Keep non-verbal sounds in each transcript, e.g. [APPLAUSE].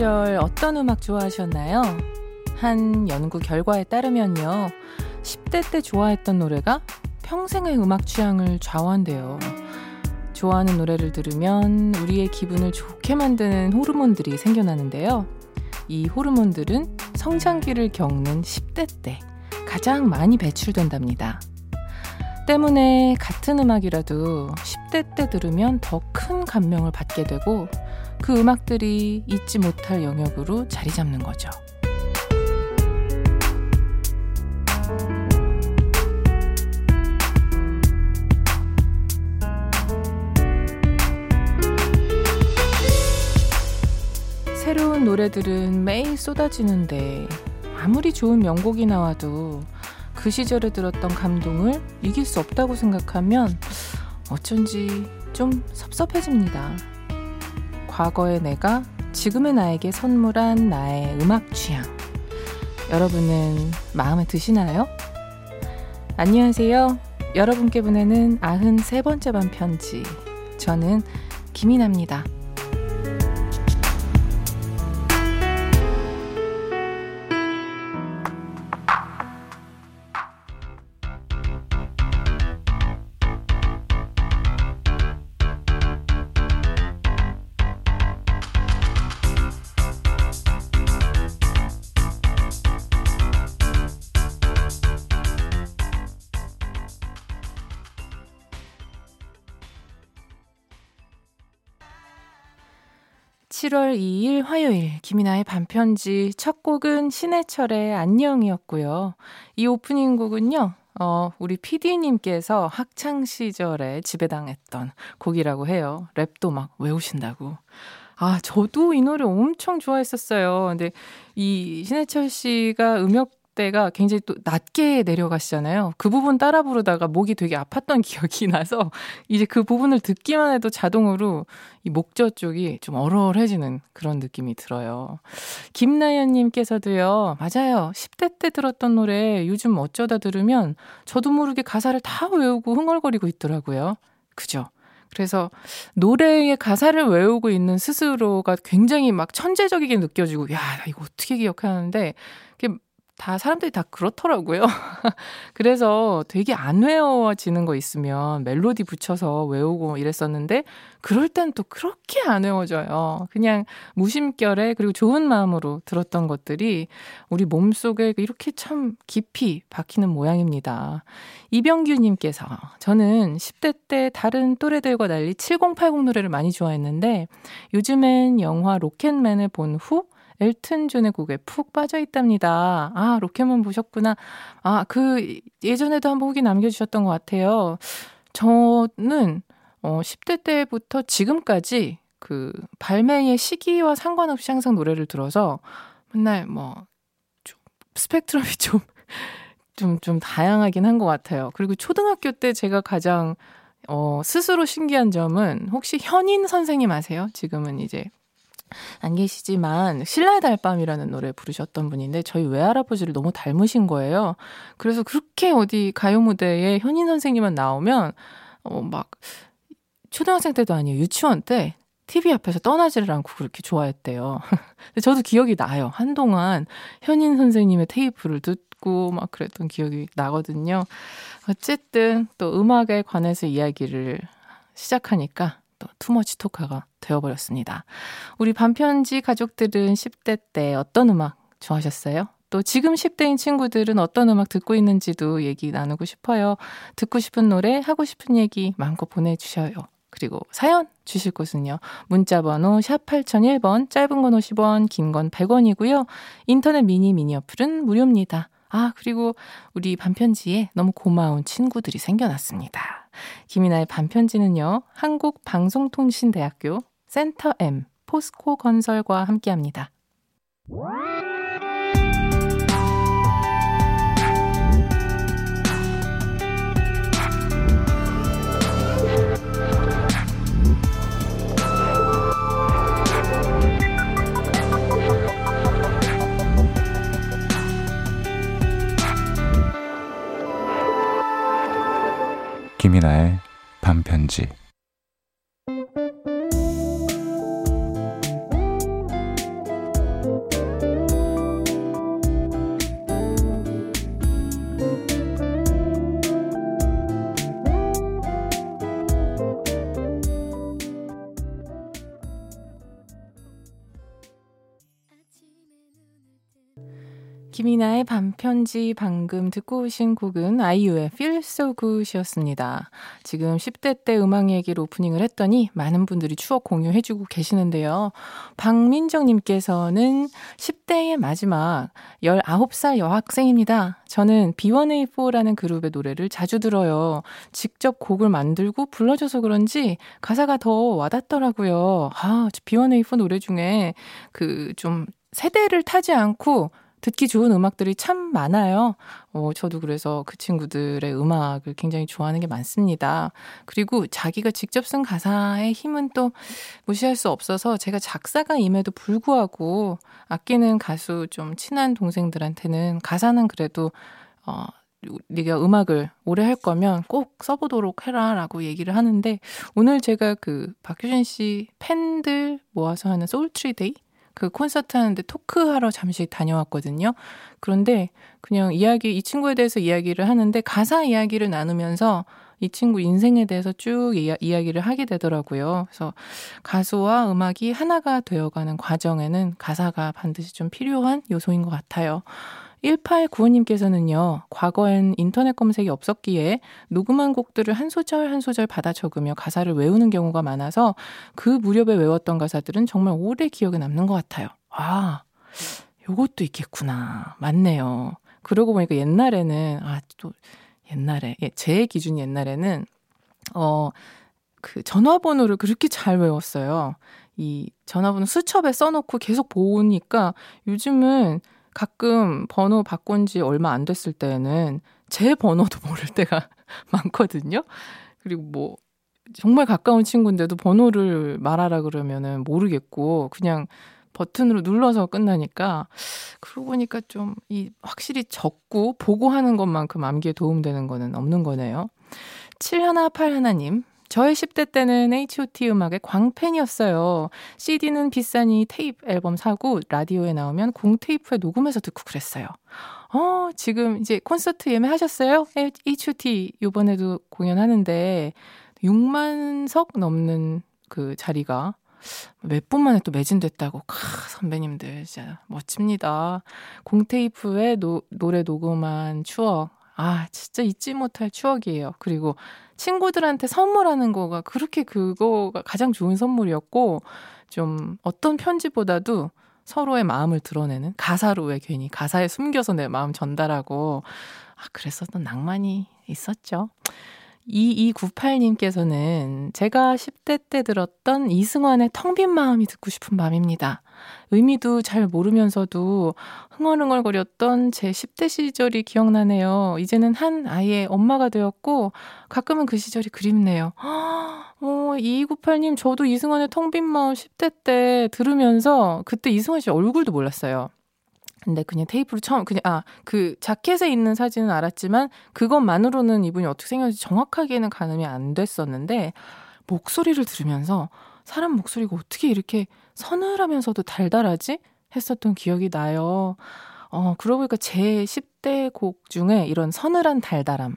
시절 어떤 음악 좋아하셨나요? 한 연구 결과에 따르면요. 10대 때 좋아했던 노래가 평생의 음악 취향을 좌우한대요. 좋아하는 노래를 들으면 우리의 기분을 좋게 만드는 호르몬들이 생겨나는데요. 이 호르몬들은 성장기를 겪는 10대 때 가장 많이 배출된답니다. 때문에 같은 음악이라도 10대 때 들으면 더 큰 감명을 받게 되고 그 음악들이 잊지 못할 영역으로 자리 잡는 거죠. 새로운 노래들은 매일 쏟아지는데 아무리 좋은 명곡이 나와도 그 시절에 들었던 감동을 이길 수 없다고 생각하면 어쩐지 좀 섭섭해집니다. 과거의 내가 지금의 나에게 선물한 나의 음악 취향. 여러분은 마음에 드시나요? 안녕하세요. 여러분께 보내는 93번째 반 편지. 저는 김이나입니다. (7월 2일) 화요일 김이나의 반편지 첫 곡은 신해철의 안녕이었고요 이 오프닝 곡은요 어, 우리 PD님께서 학창 시절에 지배당했던 곡이라고 해요. 랩도 막 외우신다고. 아, 저도 이 노래 엄청 좋아했었어요. 근데 이 신해철 씨가 음역 때가 굉장히 또 낮게 내려가시잖아요. 그 부분 따라 부르다가 목이 되게 아팠던 [LAUGHS] 기억이 나서 이제 그 부분을 듣기만 해도 자동으로 이 목젖 쪽이 좀 얼얼해지는 그런 느낌이 들어요. 김나연님께서도요, 맞아요. 10대 때 들었던 노래 요즘 어쩌다 들으면 저도 모르게 가사를 다 외우고 흥얼거리고 있더라고요. 그죠? 그래서 노래의 가사를 외우고 있는 스스로가 굉장히 막 천재적이게 느껴지고, 야, 이거 어떻게 기억하는데, 다 사람들이 다 그렇더라고요. [LAUGHS] 그래서 되게 안 외워지는 거 있으면 멜로디 붙여서 외우고 이랬었는데 그럴 땐 또 그렇게 안 외워져요. 그냥 무심결에 그리고 좋은 마음으로 들었던 것들이 우리 몸속에 이렇게 참 깊이 박히는 모양입니다. 이병규 님께서 저는 10대 때 다른 또래들과 달리 7080 노래를 많이 좋아했는데 요즘엔 영화 로켓맨을 본후 엘튼 존의 곡에 푹 빠져 있답니다. 아, 로켓몬 보셨구나. 아, 그 예전에도 한번 후기 남겨주셨던 것 같아요. 저는 어, 10대 때부터 지금까지 그 발매의 시기와 상관없이 항상 노래를 들어서 맨날 뭐 좀 스펙트럼이 [LAUGHS] 좀 좀, 좀 다양하긴 한 것 같아요. 그리고 초등학교 때 제가 가장, 어, 스스로 신기한 점은 혹시 현인 선생님 아세요? 지금은 이제 안 계시지만 신라의 달밤이라는 노래 부르셨던 분인데 저희 외할아버지를 너무 닮으신 거예요. 그래서 그렇게 어디 가요 무대에 현인 선생님만 나오면 어 막 초등학생 때도 아니에요. 유치원 때 TV 앞에서 떠나지를 않고 그렇게 좋아했대요. [LAUGHS] 근데 저도 기억이 나요. 한동안 현인 선생님의 테이프를 듣고 막 그랬던 기억이 나거든요. 어쨌든 또 음악에 관해서 이야기를 시작하니까 또 투머치 토카가 되어버렸습니다. 우리 반편지 가족들은 10대 때 어떤 음악 좋아하셨어요? 또 지금 10대인 친구들은 어떤 음악 듣고 있는지도 얘기 나누고 싶어요. 듣고 싶은 노래, 하고 싶은 얘기 마음껏 보내주셔요. 그리고 사연 주실 곳은요. 문자번호 샵 8001번, 짧은 건 50원, 긴 건 100원이고요. 인터넷 미니 미니 어플은 무료입니다. 아, 그리고 우리 반편지에 너무 고마운 친구들이 생겨났습니다. 김이나의 반편지는요, 한국방송통신대학교 센터 M 포스코 건설과 함께 합니다. 김이나의 반편지 이나의 반편지 방금 듣고 오신 곡은 아이유의 Feel So Good이었습니다. 지금 10대 때 음악 얘기로 오프닝을 했더니 많은 분들이 추억 공유해주고 계시는데요. 박민정님께서는 10대의 마지막 19살 여학생입니다. 저는 B1A4라는 그룹의 노래를 자주 들어요. 직접 곡을 만들고 불러줘서 그런지 가사가 더 와닿더라고요. 아, B1A4 노래 중에 그 좀 세대를 타지 않고 듣기 좋은 음악들이 참 많아요. 어, 저도 그래서 그 친구들의 음악을 굉장히 좋아하는 게 많습니다. 그리고 자기가 직접 쓴 가사의 힘은 또 무시할 수 없어서 제가 작사가임에도 불구하고 아끼는 가수 좀 친한 동생들한테는 가사는 그래도 어, 네가 음악을 오래 할 거면 꼭 써보도록 해라라고 얘기를 하는데 오늘 제가 그 박효신 씨 팬들 모아서 하는 소울트리 데이 그 콘서트 하는데 토크하러 잠시 다녀왔거든요. 그런데 그냥 이야기, 이 친구에 대해서 이야기를 하는데 가사 이야기를 나누면서 이 친구 인생에 대해서 쭉 이야, 이야기를 하게 되더라고요. 그래서 가수와 음악이 하나가 되어가는 과정에는 가사가 반드시 좀 필요한 요소인 것 같아요. 1895님께서는요, 과거엔 인터넷 검색이 없었기에 녹음한 곡들을 한 소절 한 소절 받아 적으며 가사를 외우는 경우가 많아서 그 무렵에 외웠던 가사들은 정말 오래 기억에 남는 것 같아요. 아, 요것도 있겠구나. 맞네요. 그러고 보니까 옛날에는, 아, 또, 옛날에, 예, 제 기준 옛날에는, 어, 그 전화번호를 그렇게 잘 외웠어요. 이 전화번호 수첩에 써놓고 계속 보니까 요즘은 가끔 번호 바꾼 지 얼마 안 됐을 때는 제 번호도 [LAUGHS] 모를 때가 [LAUGHS] 많거든요. 그리고 뭐 정말 가까운 친구인데도 번호를 말하라 그러면은 모르겠고 그냥 버튼으로 눌러서 끝나니까 그러고 보니까 좀 이 확실히 적고 보고 하는 것만큼 암기에 도움되는 거는 없는 거네요. 7181님 저의 10대 때는 H.O.T 음악의 광팬이었어요. CD는 비싸니 테이프 앨범 사고 라디오에 나오면 공테이프에 녹음해서 듣고 그랬어요. 어, 지금 이제 콘서트 예매하셨어요? H.O.T 요번에도 공연하는데 6만 석 넘는 그 자리가 몇분 만에 또 매진됐다고. 카, 선배님들 진짜 멋집니다. 공테이프에 노, 노래 녹음한 추억. 아, 진짜 잊지 못할 추억이에요. 그리고 친구들한테 선물하는 거가 그렇게 그거가 가장 좋은 선물이었고, 좀 어떤 편지보다도 서로의 마음을 드러내는 가사로 왜 괜히 가사에 숨겨서 내 마음 전달하고, 아, 그랬었던 낭만이 있었죠. 2298님께서는 제가 10대 때 들었던 이승환의 텅 빈 마음이 듣고 싶은 밤입니다. 의미도 잘 모르면서도 흥얼흥얼거렸던 제 10대 시절이 기억나네요. 이제는 한 아이의 엄마가 되었고 가끔은 그 시절이 그립네요. [GASPS] 어, 2298님, 저도 이승환의 텅 빈 마음 10대 때 들으면서 그때 이승환 씨 얼굴도 몰랐어요. 근데 그냥 테이프로 처음 그냥 아 그 자켓에 있는 사진은 알았지만 그것만으로는 이분이 어떻게 생겼는지 정확하게는 가늠이 안 됐었는데 목소리를 들으면서 사람 목소리가 어떻게 이렇게 서늘하면서도 달달하지 했었던 기억이 나요. 어 그러고 보니까 제 10대 곡 중에 이런 서늘한 달달함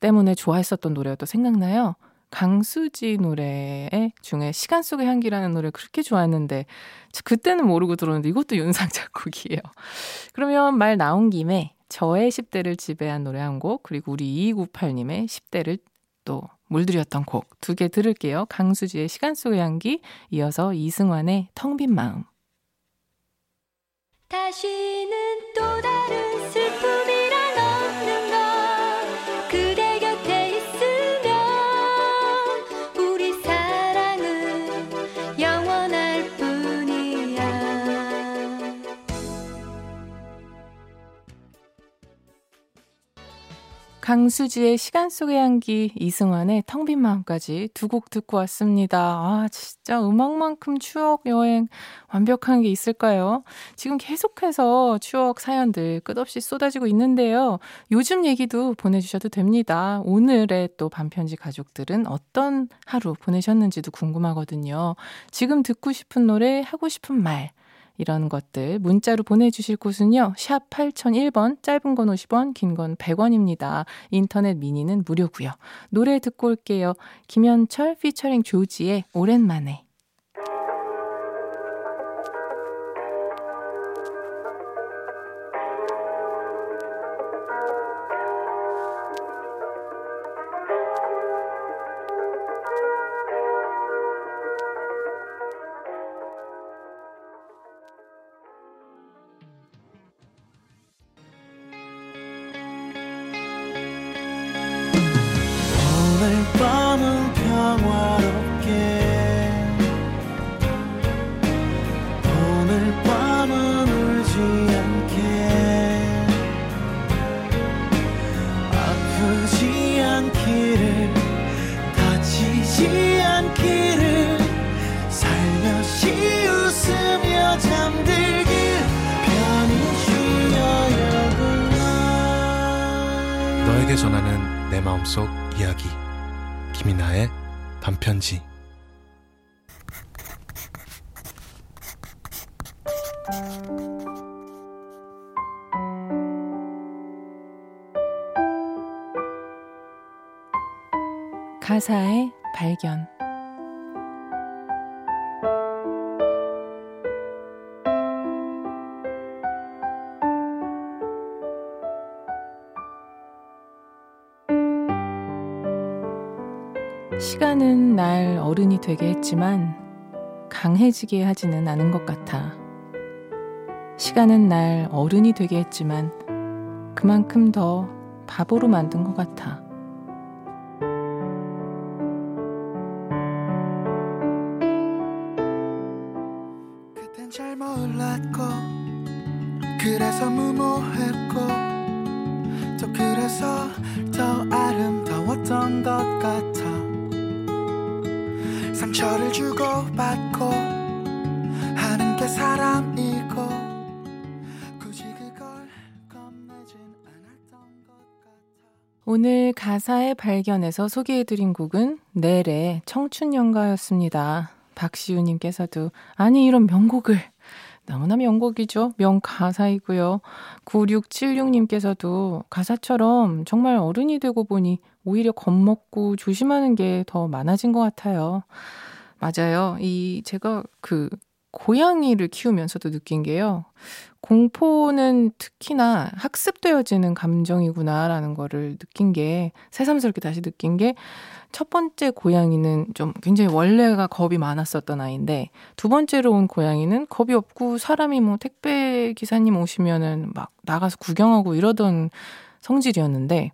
때문에 좋아했었던 노래가 또 생각나요. 강수지 노래 중에 시간 속의 향기라는 노래 그렇게 좋아했는데 그때는 모르고 들었는데 이것도 윤상 작곡이에요. 그러면 말 나온 김에 저의 10대를 지배한 노래 한 곡 그리고 우리 2298님의 10대를 또 물들였던 곡 두 개 들을게요. 강수지의 시간 속의 향기 이어서 이승환의 텅 빈 마음 다시는 또 다른 슬 강수지의 시간 속의 향기, 이승환의 텅 빈 마음까지 두 곡 듣고 왔습니다. 아, 진짜 음악만큼 추억 여행 완벽한 게 있을까요? 지금 계속해서 추억 사연들 끝없이 쏟아지고 있는데요. 요즘 얘기도 보내주셔도 됩니다. 오늘의 또 반편지 가족들은 어떤 하루 보내셨는지도 궁금하거든요. 지금 듣고 싶은 노래, 하고 싶은 말, 이런 것들 문자로 보내주실 곳은요. 샵 8001번 짧은 건 50원 긴 건 100원입니다. 인터넷 미니는 무료고요. 노래 듣고 올게요. 김현철 피처링 조지의 오랜만에 가사의 발견 시간은 날 어른이 되게 했지만 강해지게 하지는 않은 것 같아. 시간은 날 어른이 되게 했지만 그만큼 더 바보로 만든 것 같아. 그래서 무모했고 또 그래서 더 아름다웠던 것 같아 상처를 주고받고 하는 게 사람이고 굳이 그걸 겁내진 않았던 것 같아 오늘 가사의 발견에서 소개해드린 곡은 넬의 청춘연가였습니다. 박시우님께서도 아니 이런 명곡을 너무나 명곡이죠. 명가사이고요. 9676님께서도 가사처럼 정말 어른이 되고 보니 오히려 겁먹고 조심하는 게 더 많아진 것 같아요. 맞아요. 이 제가 그 고양이를 키우면서도 느낀 게요. 공포는 특히나 학습되어지는 감정이구나라는 거를 느낀 게 새삼스럽게 다시 느낀 게 첫 번째 고양이는 좀 굉장히 원래가 겁이 많았었던 아이인데 두 번째로 온 고양이는 겁이 없고 사람이 뭐 택배 기사님 오시면은 막 나가서 구경하고 이러던 성질이었는데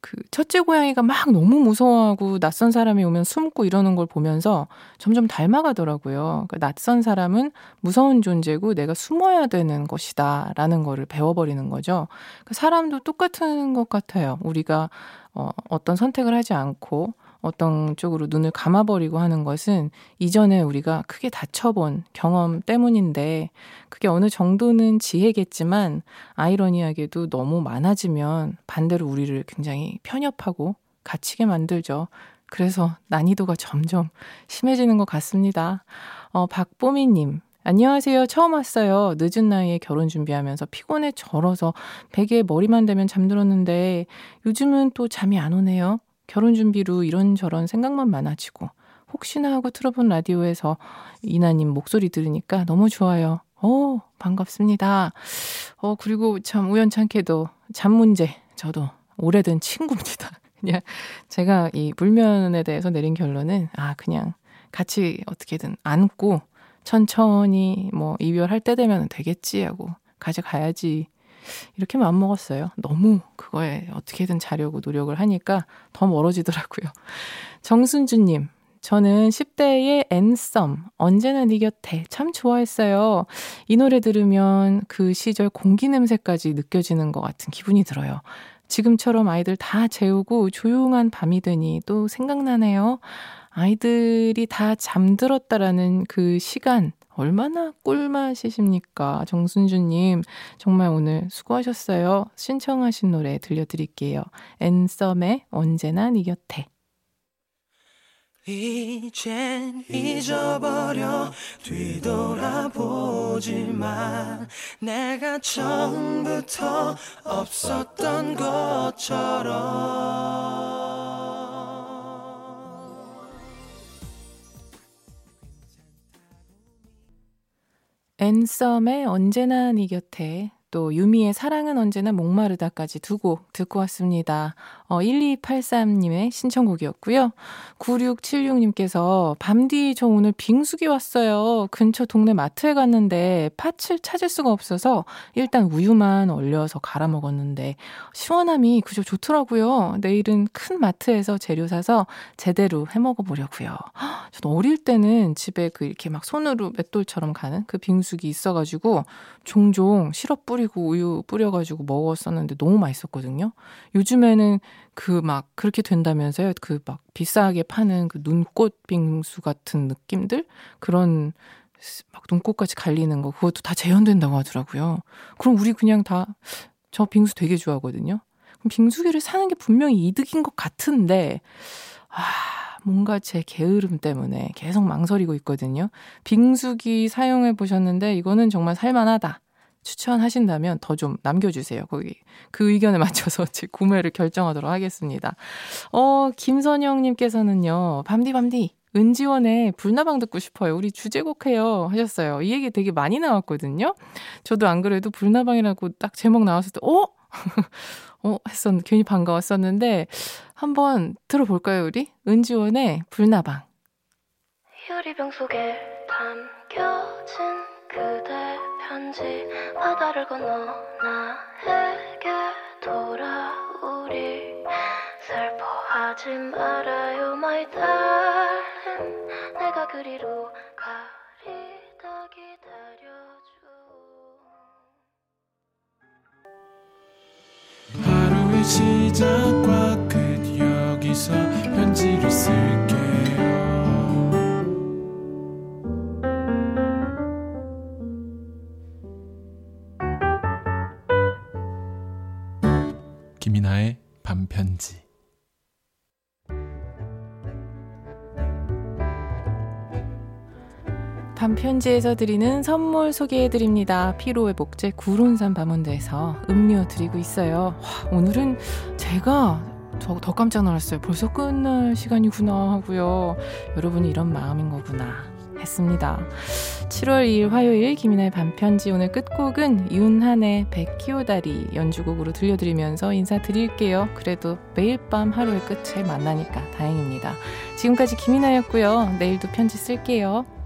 그 첫째 고양이가 막 너무 무서워하고 낯선 사람이 오면 숨고 이러는 걸 보면서 점점 닮아가더라고요. 그 낯선 사람은 무서운 존재고 내가 숨어야 되는 것이다 라는 거를 배워버리는 거죠. 그 사람도 똑같은 것 같아요. 우리가 어, 어떤 선택을 하지 않고 어떤 쪽으로 눈을 감아버리고 하는 것은 이전에 우리가 크게 다쳐본 경험 때문인데 그게 어느 정도는 지혜겠지만 아이러니하게도 너무 많아지면 반대로 우리를 굉장히 편협하고 갇히게 만들죠. 그래서 난이도가 점점 심해지는 것 같습니다. 어, 박보미님. 안녕하세요. 처음 왔어요. 늦은 나이에 결혼 준비하면서 피곤해 절어서 베개에 머리만 대면 잠들었는데 요즘은 또 잠이 안 오네요. 결혼 준비로 이런저런 생각만 많아지고 혹시나 하고 틀어본 라디오에서 이나님 목소리 들으니까 너무 좋아요. 어, 반갑습니다. 어, 그리고 참 우연찮게도 잠 문제 저도 오래된 친구입니다. [LAUGHS] 그냥 제가 이 불면에 대해서 내린 결론은 아, 그냥 같이 어떻게든 안고 천천히 뭐 이별할 때 되면 되겠지 하고 가져가야지 이렇게 마음먹었어요. 너무 그거에 어떻게든 자려고 노력을 하니까 더 멀어지더라고요. 정순주님, 저는 10대의 앤썸, 언제나 네 곁에 참 좋아했어요. 이 노래 들으면 그 시절 공기 냄새까지 느껴지는 것 같은 기분이 들어요. 지금처럼 아이들 다 재우고 조용한 밤이 되니 또 생각나네요. 아이들이 다 잠들었다라는 그 시간, 얼마나 꿀맛이십니까? 정순주님, 정말 오늘 수고하셨어요. 신청하신 노래 들려드릴게요. 앤썸의 언제나 네 곁에. 이젠 잊어버려 뒤돌아보지만 내가 처음부터 없었던 것처럼 앤썸의 언제나 네 곁에 또 유미의 사랑은 언제나 목마르다까지 두 곡 듣고 왔습니다. 어, 1283님의 신청곡이었고요. 9676님께서 밤디 저 오늘 빙수기 왔어요. 근처 동네 마트에 갔는데 팥을 찾을 수가 없어서 일단 우유만 얼려서 갈아 먹었는데 시원함이 그저 좋더라고요. 내일은 큰 마트에서 재료 사서 제대로 해 먹어 보려고요. 저도 어릴 때는 집에 그 이렇게 막 손으로 맷돌처럼 가는 그 빙수기 있어가지고 종종 시럽 뿌려 뿌리고 우유 뿌려가지고 먹었었는데 너무 맛있었거든요. 요즘에는 그 막 그렇게 된다면서요. 그 막 비싸게 파는 그 눈꽃 빙수 같은 느낌들? 그런 막 눈꽃까지 갈리는 거 그것도 다 재현된다고 하더라고요. 그럼 우리 그냥 다 저 빙수 되게 좋아하거든요. 그럼 빙수기를 사는 게 분명히 이득인 것 같은데 아 뭔가 제 게으름 때문에 계속 망설이고 있거든요. 빙수기 사용해 보셨는데 이거는 정말 살만하다. 추천하신다면 더 좀 남겨주세요. 거기 그 의견에 맞춰서 제 구매를 결정하도록 하겠습니다. 어 김선영님께서는요. 밤디 밤디 은지원의 불나방 듣고 싶어요. 우리 주제곡 해요. 하셨어요. 이 얘기 되게 많이 나왔거든요. 저도 안 그래도 불나방이라고 딱 제목 나왔을 때, 어? [LAUGHS] 어? 했었, 괜히 반가웠었는데, 한번 들어볼까요, 우리? 은지원의 불나방. 유리병 속에 담겨진 그대 편지 바다를 건너 나에게 돌아오리. 슬퍼하지 말아요 my darling. 내가 그리로 가리다 기다려줘. 하루의 시 편지에서 드리는 선물 소개해드립니다. 피로회복제 구론산 바몬드에서 음료 드리고 있어요. 와, 오늘은 제가 저더 깜짝 놀랐어요. 벌써 끝날 시간이구나 하고요. 여러분이 이런 마음인 거구나 했습니다. 7월 2일 화요일 김이나의 반편지 오늘 끝곡은 윤한의 백키오다리 연주곡으로 들려드리면서 인사드릴게요. 그래도 매일 밤 하루의 끝을 만나니까 다행입니다. 지금까지 김이나였고요. 내일도 편지 쓸게요.